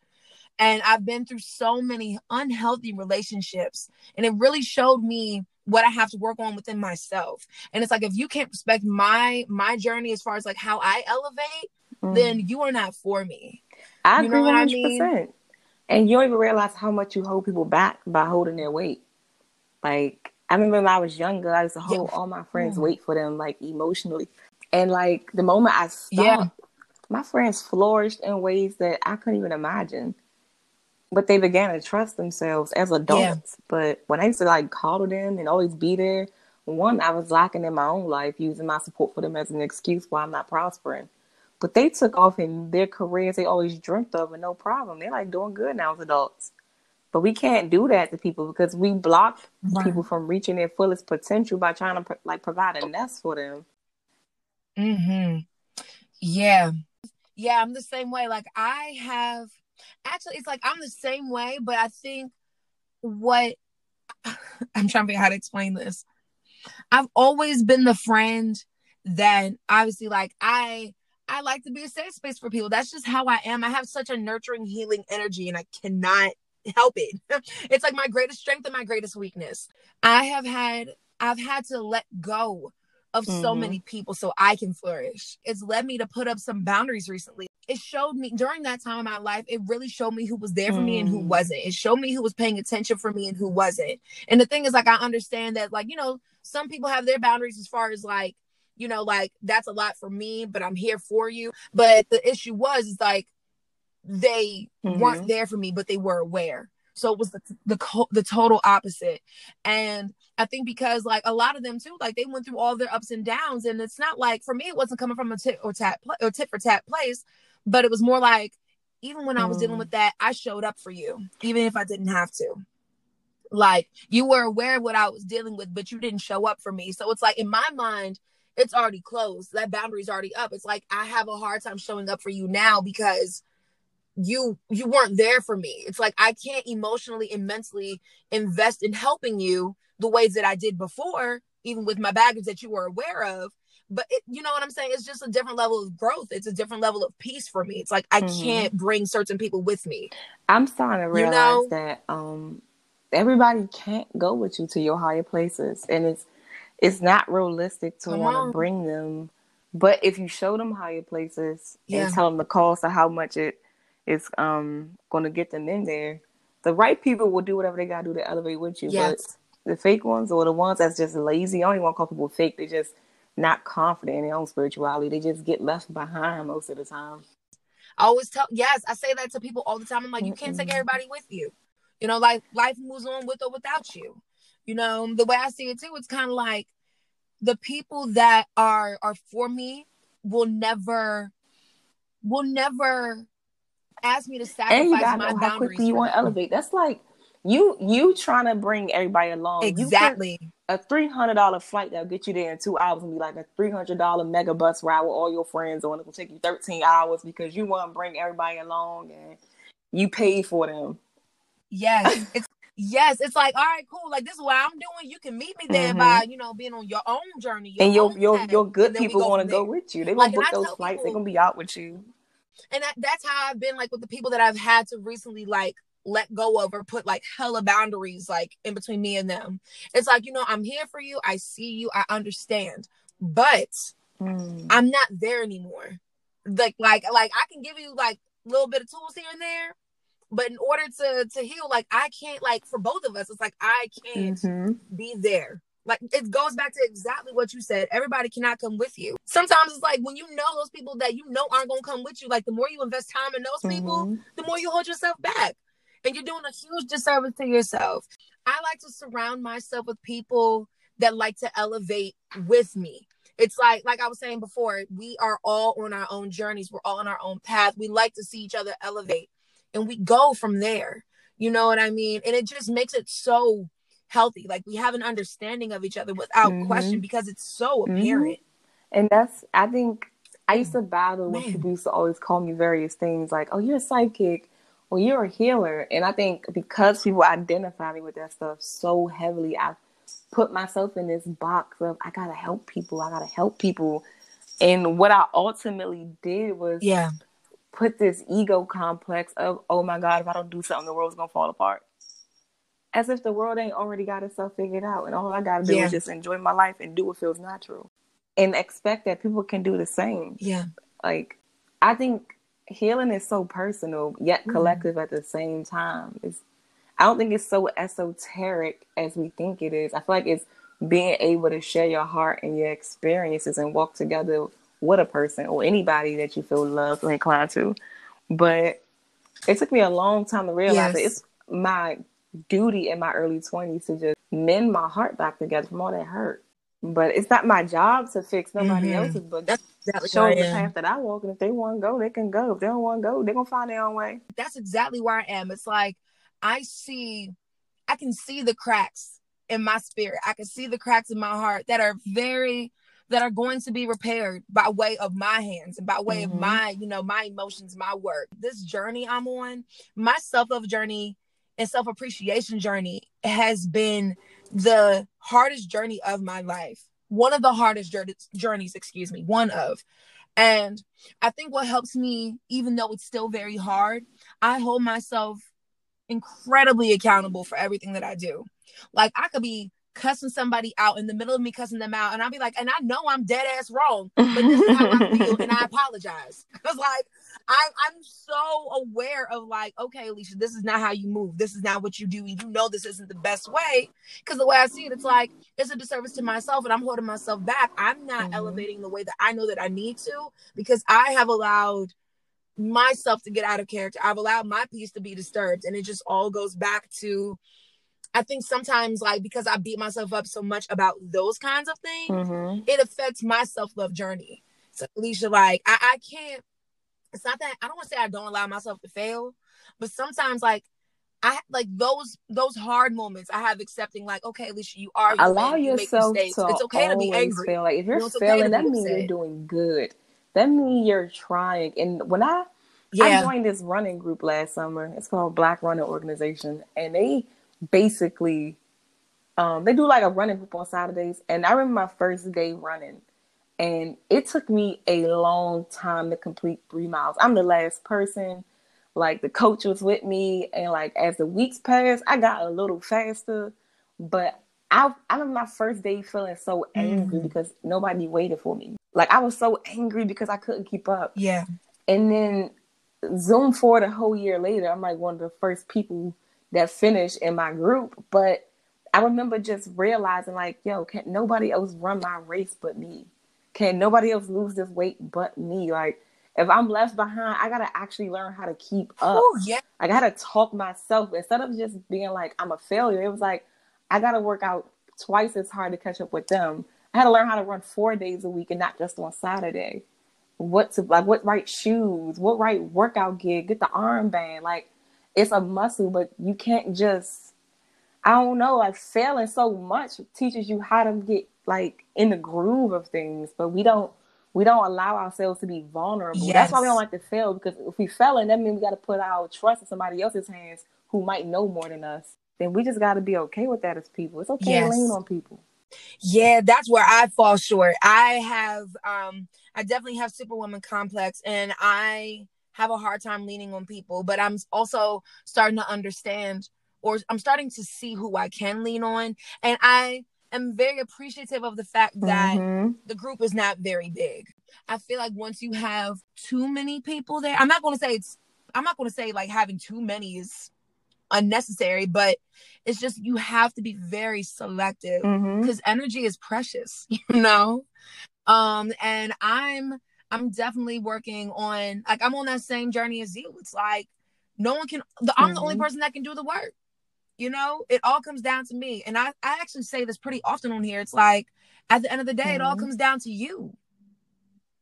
And I've been through so many unhealthy relationships. And it really showed me what I have to work on within myself. And it's like if you can't respect my my journey as far as like how I elevate, mm. then you are not for me. I agree one hundred percent. And you don't even realize how much you hold people back by holding their weight. Like I remember when I was younger, I used to hold yeah. all my friends' mm. weight for them, like emotionally. And like the moment I stopped, yeah. my friends flourished in ways that I couldn't even imagine. But they began to trust themselves as adults. Yeah. But when I used to like coddle them and always be there, one, I was lacking in my own life, using my support for them as an excuse why I'm not prospering. But they took off in their careers they always dreamt of and no problem. They're like doing good now as adults. But we can't do that to people because we block right. people from reaching their fullest potential by trying to like provide a nest for them. Mhm. Yeah. Yeah, I'm the same way. Like I have actually it's like I'm the same way, but I think what I'm trying to figure out how to explain this. I've always been the friend then obviously like I I like to be a safe space for people. That's just how I am. I have such a nurturing, healing energy, and I cannot help it. it's like my greatest strength and my greatest weakness. I have had I've had to let go of mm-hmm. so many people so I can flourish. It's led me to put up some boundaries recently. It showed me during that time in my life, it really showed me who was there for mm. me and who mm. wasn't. It showed me who was paying attention for me and who wasn't. And the thing is, like, I understand that, like, you know, some people have their boundaries as far as like, you know, like that's a lot for me, but I'm here for you. But the issue was, is like, they mm-hmm. weren't there for me, but they were aware. So it was the the the total opposite. And I think because like a lot of them too, like they went through all their ups and downs, and it's not like for me, it wasn't coming from a tit or tat or tit for tat place, but it was more like even when I was dealing mm. with that, I showed up for you, even if I didn't have to. Like you were aware of what I was dealing with, but you didn't show up for me. So it's like in my mind, it's already closed. That boundary's already up. It's like I have a hard time showing up for you now because you you weren't there for me. It's like I can't emotionally and mentally invest in helping you the ways that I did before, even with my baggage that you were aware of. But it, you know what I'm saying? It's just a different level of growth. It's a different level of peace for me. It's like I mm-hmm. can't bring certain people with me. I'm starting to realize you know? that um everybody can't go with you to your higher places, and it's it's not realistic to want to bring them. But if you show them higher places yeah. and tell them the cost of how much it is um going to get them in there, the right people will do whatever they got to do to elevate with you. Yes. But the fake ones or the ones that's just lazy, I don't even want to call people fake. They just not confident in their own spirituality. They just get left behind most of the time. I always tell, yes, I say that to people all the time. I'm like, you can't take everybody with you. You know, like life moves on with or without you. You know, the way I see it too, it's kind of like the people that are are for me will never will never ask me to sacrifice and you gotta my know how quickly you want to elevate. That's like you you trying to bring everybody along. Exactly. a three hundred dollar flight that'll get you there in two hours and be like a three hundred dollar mega bus ride with all your friends on. It will take you thirteen hours because you want to bring everybody along and you pay for them. Yes, it's yes, it's like all right, cool. Like this is what I'm doing. You can meet me there mm-hmm. by you know being on your own journey. Your and your your your good people want to go with you. They gonna like, book those flights. People, They're gonna be out with you and that, that's how I've been like with the people that I've had to recently like let go of or put like hella boundaries like in between me and them. It's like, you know, I'm here for you. I see you. I understand. But mm. I'm not there anymore. Like like like I can give you like a little bit of tools here and there, but in order to to heal like I can't like for both of us it's like I can't mm-hmm. be there. Like it goes back to exactly what you said. Everybody cannot come with you. Sometimes it's like when you know those people that you know aren't gonna come with you, like the more you invest time in those people, mm-hmm. the more you hold yourself back. And you're doing a huge disservice to yourself. I like to surround myself with people that like to elevate with me. It's like, like I was saying before, we are all on our own journeys. We're all on our own path. We like to see each other elevate and we go from there. You know what I mean? And it just makes it so healthy. Like we have an understanding of each other without mm-hmm. question because it's so mm-hmm. apparent. Mm-hmm. And that's I think I used to battle when people used to always call me various things like, "Oh, you're a psychic," or "You're a healer." And I think because people identify me with that stuff so heavily, I put myself in this box of I gotta help people. I gotta help people. And what I ultimately did was yeah put this ego complex of, oh my God, if I don't do something, the world's gonna fall apart as if the world ain't already got itself figured out and all I gotta do yeah. is just enjoy my life and do what feels natural. And expect that people can do the same. Yeah. Like I think healing is so personal yet mm. collective mm. at the same time. It's I don't think it's so esoteric as we think it is. I feel like it's being able to share your heart and your experiences and walk together with a person or anybody that you feel loved or inclined to. But it took me a long time to realize yes. that it's my duty in my early 20s to just mend my heart back together from all that hurt. But it's not my job to fix nobody mm-hmm. else's, but that's exactly show the path that I walk. And if they want to go, they can go. If they don't want to go, they're going to find their own way. That's exactly where I am. It's like I see, I can see the cracks in my spirit. I can see the cracks in my heart that are very, that are going to be repaired by way of my hands and by way mm-hmm. of my, you know, my emotions, my work. This journey I'm on, my self love journey and self appreciation journey has been the hardest journey of my life. one of the hardest journeys, excuse me, one of. And I think what helps me, even though it's still very hard, I hold myself incredibly accountable for everything that I do. Like I could be cussing somebody out in the middle of me cussing them out, and I'll be like, and I know I'm dead ass wrong, but this is how I feel, and I apologize. Cause like I, I'm so aware of like, okay, Alicia, this is not how you move. This is not what you do, and you know this isn't the best way. Because the way I see it, it's like it's a disservice to myself, and I'm holding myself back. I'm not mm-hmm. elevating the way that I know that I need to because I have allowed myself to get out of character. I've allowed my peace to be disturbed, and it just all goes back to I think sometimes, like, because I beat myself up so much about those kinds of things, mm-hmm. it affects my self love journey. So, Alicia, like, I, I can't, it's not that I don't want to say I don't allow myself to fail, but sometimes, like, I like those those hard moments. I have accepting like, okay, Alicia, you are allow yourself to. It's okay to be angry. Feel like if you're you know, failing, okay that means you're doing good. That means you're trying. And when I yeah. I joined this running group last summer, it's called Black Running Organization, and they basically um, they do like a running group on Saturdays. And I remember my first day running, and it took me a long time to complete three miles. I'm the last person. Like the coach was with me, and like as the weeks passed, I got a little faster. But I, I remember my first day feeling so angry mm. because nobody waited for me. Like I was so angry because I couldn't keep up. Yeah. And then zoom forward a whole year later, I'm like one of the first people that finished in my group. But I remember just realizing, like, yo, can nobody else run my race but me? Can nobody else lose this weight but me? Like, if I'm left behind, I gotta actually learn how to keep up. Ooh, yeah. I gotta talk myself instead of just being like I'm a failure. It was like I gotta work out twice as hard to catch up with them. I had to learn how to run four days a week and not just on Saturday. What to like? What right shoes? What right workout gear? Get the armband. Like it's a muscle, but you can't just I don't know, like failing so much teaches you how to get like in the groove of things, but we don't we don't allow ourselves to be vulnerable. Yes. That's why we don't like to fail because if we fail, and that means we got to put our trust in somebody else's hands who might know more than us. Then we just got to be okay with that as people. It's okay yes. to lean on people. Yeah, that's where I fall short. I have, um, I definitely have superwoman complex, and I have a hard time leaning on people, but I'm also starting to understand or I'm starting to see who I can lean on. And I am very appreciative of the fact that mm-hmm. the group is not very big. I feel like once you have too many people there, I'm not going to say it's, I'm not going to say like having too many is unnecessary, but it's just you have to be very selective because mm-hmm. energy is precious, you know? Um, and I'm I'm definitely working on like I'm on that same journey as you. It's like no one can the, I'm mm-hmm. the only mm-hmm. person that can do the work. You know, it all comes down to me. And I, I actually say this pretty often on here. It's like at the end of the day, mm-hmm. it all mm-hmm. comes down to you.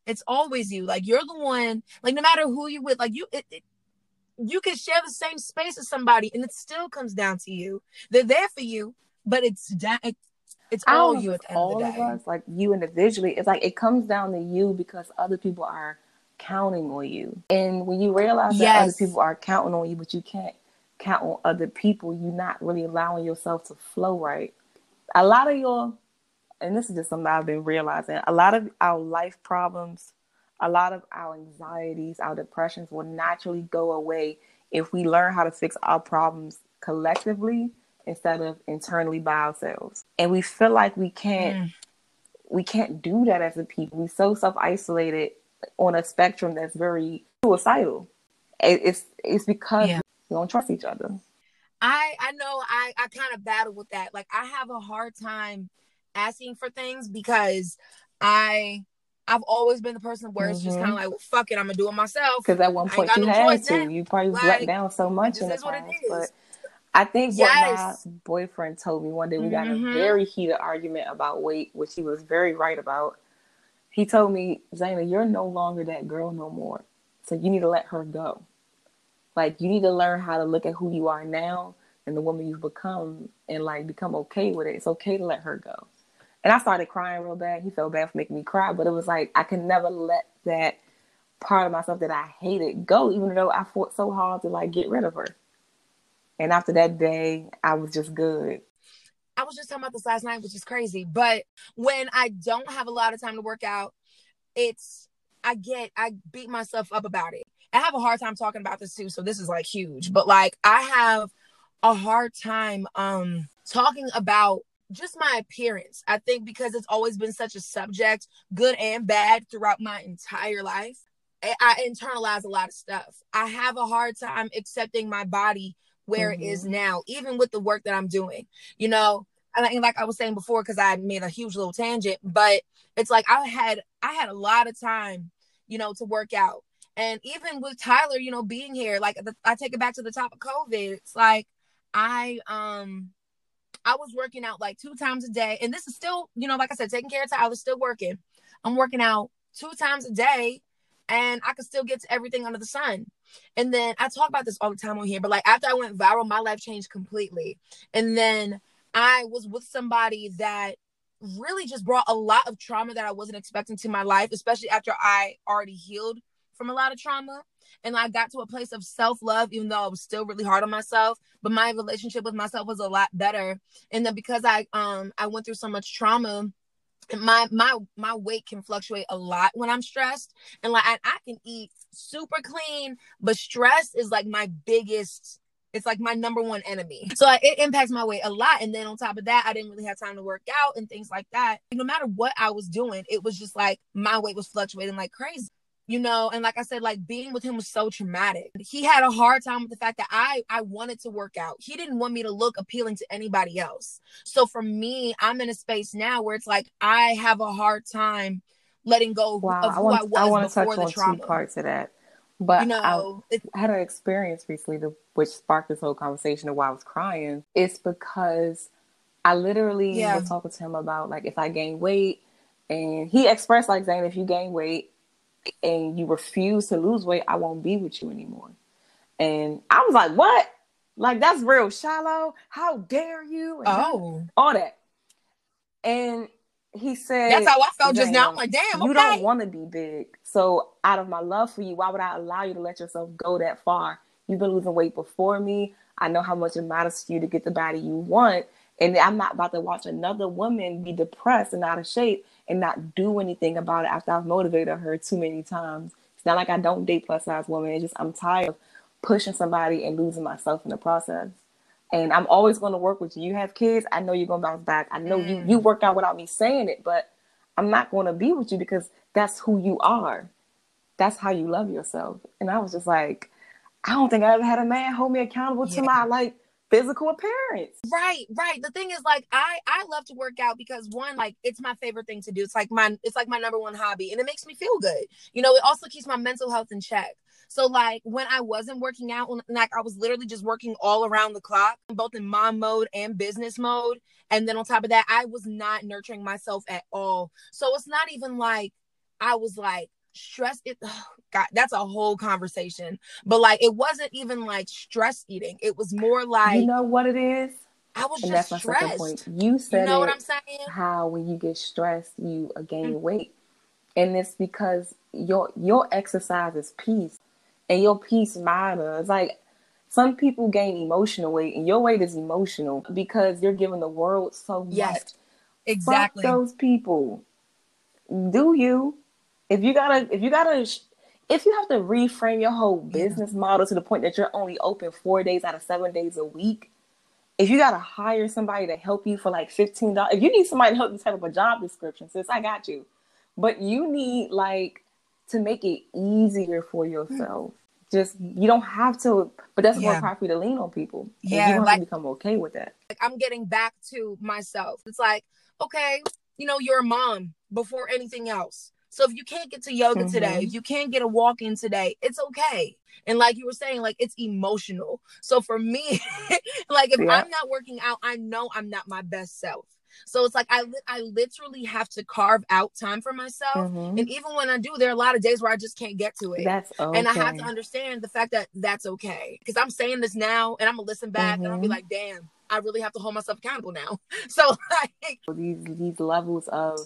It's always you. Like you're the one, like no matter who you with, like you it, it you can share the same space as somebody and it still comes down to you. They're there for you, but it's da- it's all you at the end all of, of us, like you individually. It's like it comes down to you because other people are counting on you. And when you realize yes. that other people are counting on you, but you can't count on other people, you're not really allowing yourself to flow right. A lot of your, and this is just something I've been realizing, a lot of our life problems, a lot of our anxieties, our depressions will naturally go away if we learn how to fix our problems collectively instead of internally by ourselves. And we feel like we can't mm. we can't do that as a people. We're so self isolated on a spectrum that's very suicidal. It's it's because yeah. we don't trust each other. I I know I I kind of battle with that. Like I have a hard time asking for things because I I've always been the person where it's mm-hmm. just kind of like, well, fuck it, I'm gonna do it myself. Because at one point you no had to, you probably like, let down so much in the past, but I think yes. what my boyfriend told me one day, we got mm-hmm. a very heated argument about weight, which he was very right about. He told me, Zana, you're no longer that girl no more. So you need to let her go. Like you need to learn how to look at who you are now and the woman you've become and like become okay with it. It's okay to let her go. And I started crying real bad. He felt bad for making me cry, but it was like I can never let that part of myself that I hated go, even though I fought so hard to like get rid of her. And after that day, I was just good. I was just talking about this last night, which is crazy. But when I don't have a lot of time to work out, it's I get I beat myself up about it. I have a hard time talking about this too, so this is like huge. But like I have a hard time um talking about just my appearance. I think because it's always been such a subject, good and bad, throughout my entire life. I internalize a lot of stuff. I have a hard time accepting my body where mm-hmm. it is mm-hmm. now, even with the work that I'm doing. You know, and like I was saying before, because I made a huge little tangent, but it's like I had I had a lot of time, you know, to work out. And even with Tyler, you know, being here, like I take it back to the top of COVID. It's like I um I was working out like two times a day, and this is still, you know, like I said, taking care of Tyler, still working. I'm working out two times a day and I could still get to everything under the sun. And then I talk about this all the time on here, but like after I went viral, my life changed completely. And then I was with somebody that really just brought a lot of trauma that I wasn't expecting to my life, especially after I already healed from a lot of trauma. And I got to a place of self love, even though I was still really hard on myself. But my relationship with myself was a lot better. And then because I um I went through so much trauma, my my my weight can fluctuate a lot when I'm stressed, and like I, I can eat super clean, but stress is like my biggest it's like my number one enemy. So it impacts my weight a lot. And then on top of that, I didn't really have time to work out and things like that. No matter what I was doing, it was just like my weight was fluctuating like crazy you know and like i said like being with him was so traumatic he had a hard time with the fact that i i wanted to work out he didn't want me to look appealing to anybody else so for me i'm in a space now where it's like i have a hard time letting go wow. of who i, want, I was I want to touch on trauma. two parts of that but you know, I, I had an experience recently which sparked this whole conversation of why I was crying. It's because I literally yeah. was talking to him about like if I gain weight, and he expressed like saying if you gain weight, and you refuse to lose weight, I won't be with you anymore. And I was like, what? Like that's real shallow. How dare you? And oh, all that. And he said, "That's how I felt just now." I'm like, "Damn, you don't want to be big." So, out of my love for you, why would I allow you to let yourself go that far? You've been losing weight before me. I know how much it matters to you to get the body you want, and I'm not about to watch another woman be depressed and out of shape and not do anything about it after I've motivated her too many times. It's not like I don't date plus size women. It's just I'm tired of pushing somebody and losing myself in the process. And I'm always going to work with you. You have kids. I know you're going to bounce back. I know mm. you you work out without me saying it, but I'm not going to be with you because that's who you are. That's how you love yourself. And I was just like, I don't think I ever had a man hold me accountable yeah. to my like physical appearance. Right, right. The thing is like I I love to work out because one like it's my favorite thing to do. It's like my it's like my number one hobby and it makes me feel good. You know, it also keeps my mental health in check. So like when I wasn't working out, like I was literally just working all around the clock, both in mom mode and business mode. And then on top of that, I was not nurturing myself at all. So it's not even like I was like stress it oh god that's a whole conversation but like it wasn't even like stress eating it was more like you know what it is I was and just that's stressed. my second point. You said you know what I'm saying? How when you get stressed, you gain mm-hmm. weight, and it's because your your exercise is peace, and your peace matters. Like some people gain emotional weight, and your weight is emotional because you're giving the world so much. Exactly. Fuck those people. Do you? If you gotta if you gotta if you have to reframe your whole business yeah. model to the point that you're only open four days out of seven days a week if you gotta hire somebody to help you for like fifteen dollars, if you need somebody to help you type up a job description, sis, I got you. But you need like to make it easier for yourself. Mm. Just you don't have to, but that's yeah. more property to lean on people. Yeah, you like, to become okay with that. Like I'm getting back to myself. It's like, okay, you know, you're a mom before anything else. So if you can't get to yoga mm-hmm. today, if you can't get a walk in today, it's okay. And like you were saying, like it's emotional. So for me, like if yeah. I'm not working out, I know I'm not my best self. So it's like I I literally have to carve out time for myself. Mm-hmm. And even when I do, there are a lot of days where I just can't get to it. That's okay. And I have to understand the fact that that's okay. Because I'm saying this now and I'm gonna listen back mm-hmm. and I'll be like, damn, I really have to hold myself accountable now. So like these these levels of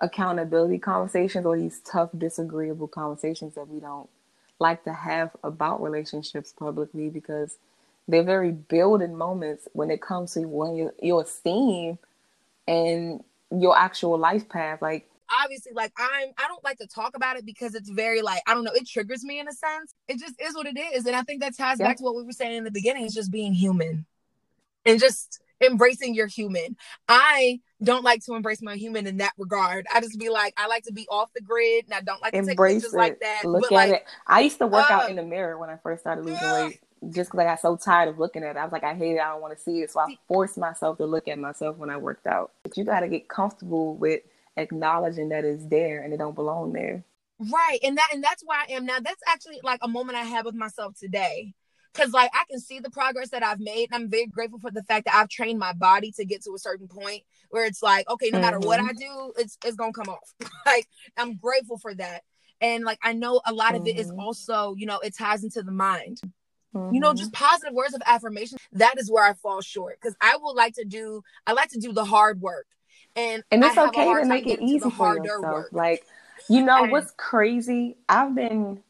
accountability conversations or these tough, disagreeable conversations that we don't like to have about relationships publicly because they're very building moments when it comes to when your, your esteem and your actual life path. Like obviously like I'm I don't like to talk about it because it's very like I don't know, it triggers me in a sense. It just is what it is. And I think that ties yeah. back to what we were saying in the beginning, is just being human. And just embracing your human. I don't like to embrace my human in that regard. I just be like, I like to be off the grid and I don't like to embrace take it. like that. Look but at like, it. I used to work uh, out in the mirror when I first started losing uh, weight just because I got so tired of looking at it. I was like, I hate it. I don't want to see it. So I forced myself to look at myself when I worked out. But you got to get comfortable with acknowledging that it's there and it don't belong there. Right. And that and that's why I am now. That's actually like a moment I have with myself today. Cause like I can see the progress that I've made. And I'm very grateful for the fact that I've trained my body to get to a certain point where it's like, okay, no mm-hmm. matter what mm-hmm. I do, it's it's gonna come off. like I'm grateful for that. And like I know a lot of mm-hmm. it is mm-hmm. also, you know, it ties into the mind. Mm-hmm. You know, just mm-hmm. positive words of affirmation. That is where I fall short. Cause I would like to do I like to do the hard work. And and it's okay to make it easy for yourself. Work. Like, you know and, what's crazy? I've been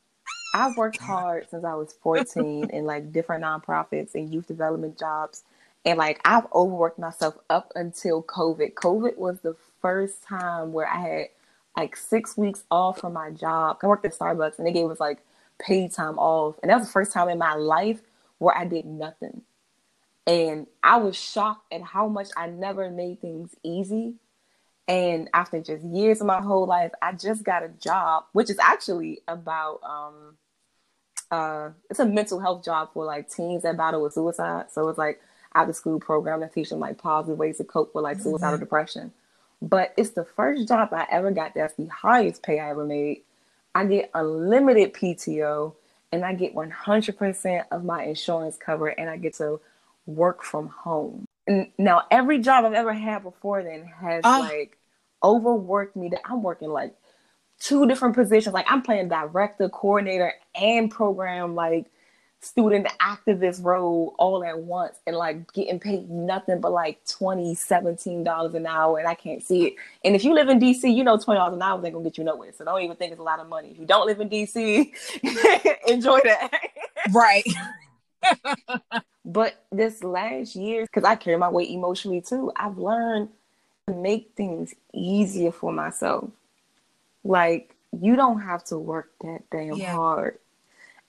I've worked hard since I was 14 in like different nonprofits and youth development jobs. And like I've overworked myself up until COVID. COVID was the first time where I had like six weeks off from my job. I worked at Starbucks and they gave us like paid time off. And that was the first time in my life where I did nothing. And I was shocked at how much I never made things easy. And after just years of my whole life, I just got a job, which is actually about um uh it's a mental health job for like teens that battle with suicide. So it's like after school program that teach them like positive ways to cope with like suicidal mm-hmm. depression. But it's the first job I ever got that's the highest pay I ever made. I get unlimited PTO and I get 100% of my insurance covered and I get to work from home. And now every job I've ever had before then has uh, like overworked me that I'm working like two different positions. Like I'm playing director, coordinator, and program like student activist role all at once and like getting paid nothing but like 20 17 dollars an hour and i can't see it. And if you live in dc you know 20 dollars an hour ain't gonna get you nowhere so don't even think it's a lot of money. If you don't live in dc enjoy that. Right. But this last year because i carry my weight emotionally too i've learned make things easier for myself like you don't have to work that damn yeah. hard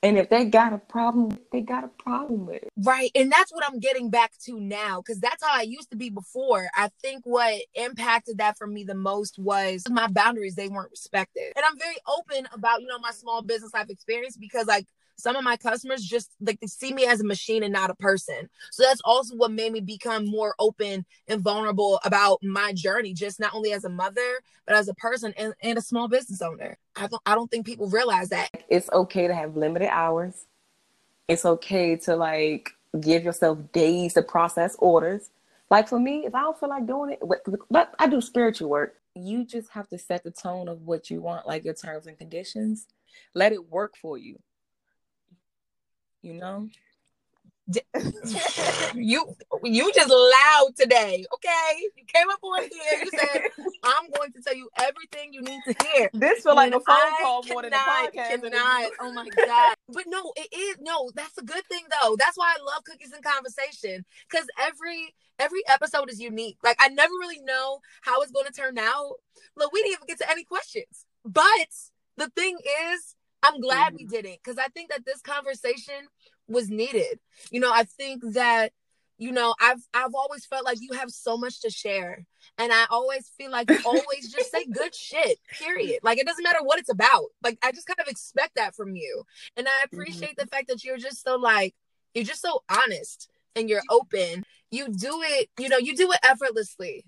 and if they got a problem, they got a problem with it. Right. And that's what I'm getting back to now because that's how I used to be before. I think what impacted that for me the most was my boundaries, they weren't respected. And I'm very open about, you know, my small business life experience because, like, some of my customers just like they see me as a machine and not a person. So that's also what made me become more open and vulnerable about my journey, just not only as a mother, but as a person and, and a small business owner. I don't I don't think people realize that. It's okay to have limited hours. It's okay to like give yourself days to process orders. Like for me, if I don't feel like doing it, but I do spiritual work. You just have to set the tone of what you want, like your terms and conditions. Let it work for you you know? You you just loud today okay? You came up on here you said i'm going to tell you everything you need to hear. This feel like a phone I call more than a podcast cannot, oh my god. But no it is no that's a good thing though. That's why i love cookies and conversation because every every episode is unique. Like i never really know how it's going to turn out. Look we didn't even get to any questions. But the thing is glad we didn't because I think that this conversation was needed. You know, I think that you know, I've I've always felt like you have so much to share. And I always feel like you always just say good shit. Period. Like it doesn't matter what it's about. Like I just kind of expect that from you. And I mm-hmm. appreciate mm-hmm. the fact that you're just so like you're just so honest and you're open. You do it, you know, you do it effortlessly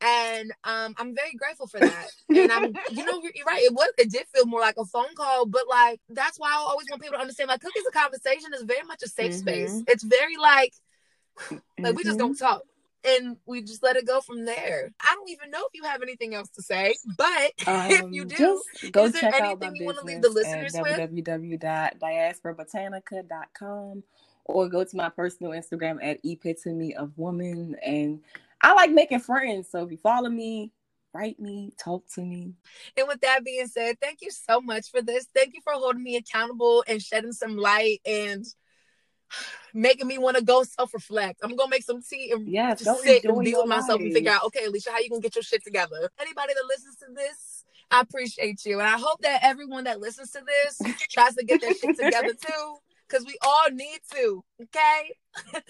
and um, I'm very grateful for that. And I'm, you know, you're, right. It was, it did feel more like a phone call, but like that's why I always want people to understand. Like, cookies a conversation is very much a safe mm-hmm. space. It's very like, like mm-hmm. we just don't mm-hmm. talk, and we just let it go from there. I don't even know if you have anything else to say, but um, if you do, go check out my you want to leave the listeners at www.diasporabotanica.com or go to my personal Instagram at epitome of woman and I like making friends. So if you follow me, write me, talk to me. And with that being said, thank you so much for this. Thank you for holding me accountable and shedding some light and making me want to go self-reflect. I'm gonna make some tea and Yes, just sit and be with myself and figure out, okay, Alicia, how you gonna get your shit together? Anybody that listens to this, I appreciate you. And I hope that everyone that listens to this tries to get their shit together too. Cause we all need to, okay? the,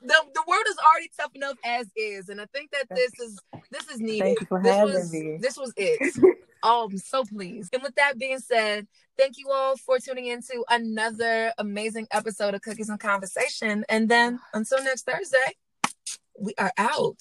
the world is already tough enough as is. And I think that this is this is needed. Thank you for this having was me. this was it. Oh, I'm so pleased. And with that being said, thank you all for tuning into another amazing episode of Cookies and Conversation. And then until next Thursday, we are out.